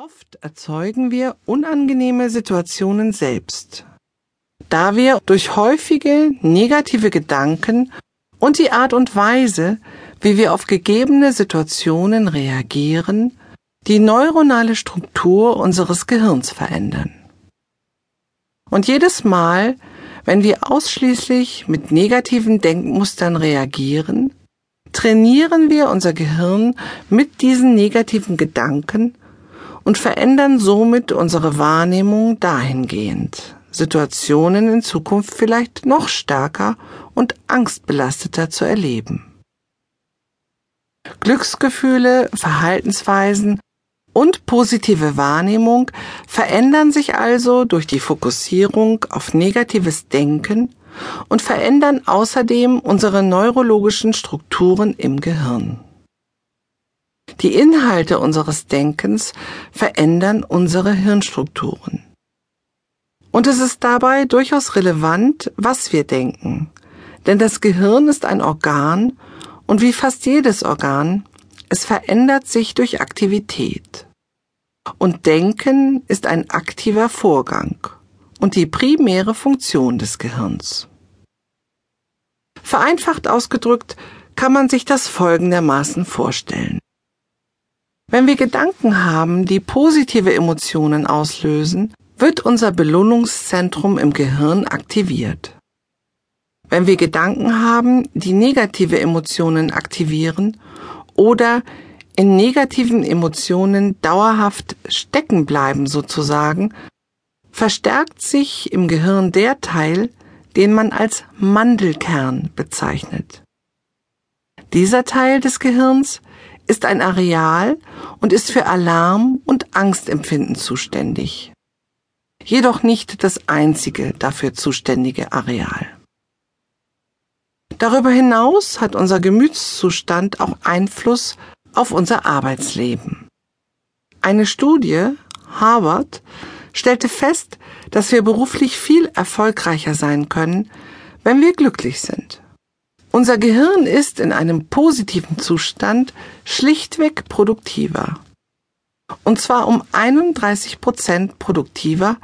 Oft erzeugen wir unangenehme Situationen selbst, da wir durch häufige negative Gedanken und die Art und Weise, wie wir auf gegebene Situationen reagieren, die neuronale Struktur unseres Gehirns verändern. Und jedes Mal, wenn wir ausschließlich mit negativen Denkmustern reagieren, trainieren wir unser Gehirn mit diesen negativen Gedanken und verändern somit unsere Wahrnehmung dahingehend, Situationen in Zukunft vielleicht noch stärker und angstbelasteter zu erleben. Glücksgefühle, Verhaltensweisen und positive Wahrnehmung verändern sich also durch die Fokussierung auf negatives Denken und verändern außerdem unsere neurologischen Strukturen im Gehirn. Die Inhalte unseres Denkens verändern unsere Hirnstrukturen. Und es ist dabei durchaus relevant, was wir denken, denn das Gehirn ist ein Organ und wie fast jedes Organ, es verändert sich durch Aktivität. Und Denken ist ein aktiver Vorgang und die primäre Funktion des Gehirns. Vereinfacht ausgedrückt kann man sich das folgendermaßen vorstellen. Wenn wir Gedanken haben, die positive Emotionen auslösen, wird unser Belohnungszentrum im Gehirn aktiviert. Wenn wir Gedanken haben, die negative Emotionen aktivieren oder in negativen Emotionen dauerhaft stecken bleiben sozusagen, verstärkt sich im Gehirn der Teil, den man als Mandelkern bezeichnet. Dieser Teil des Gehirns ist ein Areal und ist für Alarm und Angstempfinden zuständig. Jedoch nicht das einzige dafür zuständige Areal. Darüber hinaus hat unser Gemütszustand auch Einfluss auf unser Arbeitsleben. Eine Studie, Harvard, stellte fest, dass wir beruflich viel erfolgreicher sein können, wenn wir glücklich sind. Unser Gehirn ist in einem positiven Zustand schlichtweg produktiver. Und zwar um 31 Prozent produktiver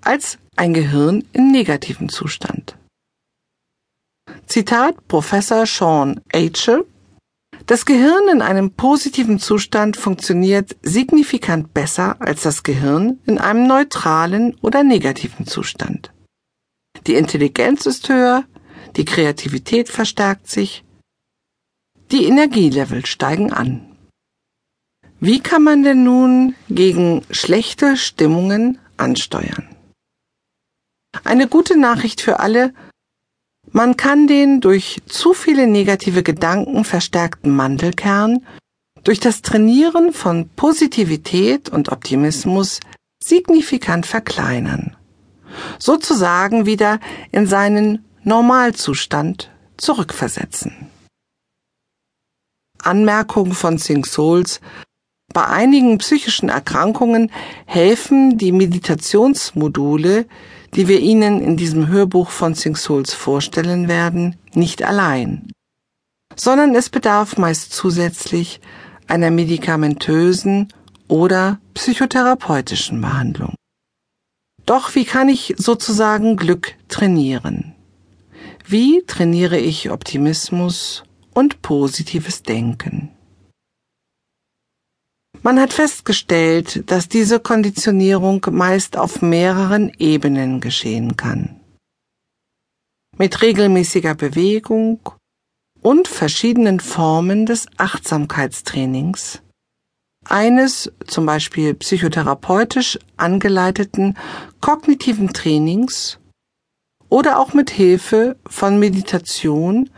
als ein Gehirn in negativem Zustand. Zitat Professor Sean Achel Das Gehirn in einem positiven Zustand funktioniert signifikant besser als das Gehirn in einem neutralen oder negativen Zustand. Die Intelligenz ist höher, die Kreativität verstärkt sich, die Energielevel steigen an. Wie kann man denn nun gegen schlechte Stimmungen ansteuern? Eine gute Nachricht für alle, man kann den durch zu viele negative Gedanken verstärkten Mandelkern durch das Trainieren von Positivität und Optimismus signifikant verkleinern, sozusagen wieder in seinen Normalzustand zurückversetzen. Anmerkung von Sing Souls bei einigen psychischen Erkrankungen helfen die Meditationsmodule, die wir Ihnen in diesem Hörbuch von Sing Souls vorstellen werden, nicht allein, sondern es bedarf meist zusätzlich einer medikamentösen oder psychotherapeutischen Behandlung. Doch wie kann ich sozusagen Glück trainieren? Wie trainiere ich Optimismus und positives Denken? Man hat festgestellt, dass diese Konditionierung meist auf mehreren Ebenen geschehen kann. Mit regelmäßiger Bewegung und verschiedenen Formen des Achtsamkeitstrainings, eines zum Beispiel psychotherapeutisch angeleiteten kognitiven Trainings oder auch mit Hilfe von Meditation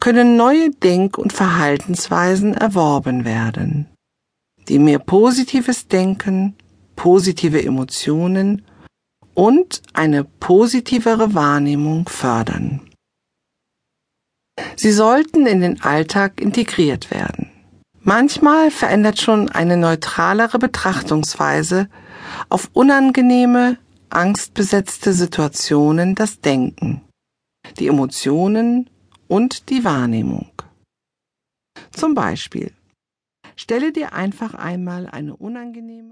können neue Denk- und Verhaltensweisen erworben werden, die mehr positives Denken, positive Emotionen und eine positivere Wahrnehmung fördern. Sie sollten in den Alltag integriert werden. Manchmal verändert schon eine neutralere Betrachtungsweise auf unangenehme angstbesetzte Situationen das Denken, die Emotionen und die Wahrnehmung. Zum Beispiel, stelle dir einfach einmal eine unangenehme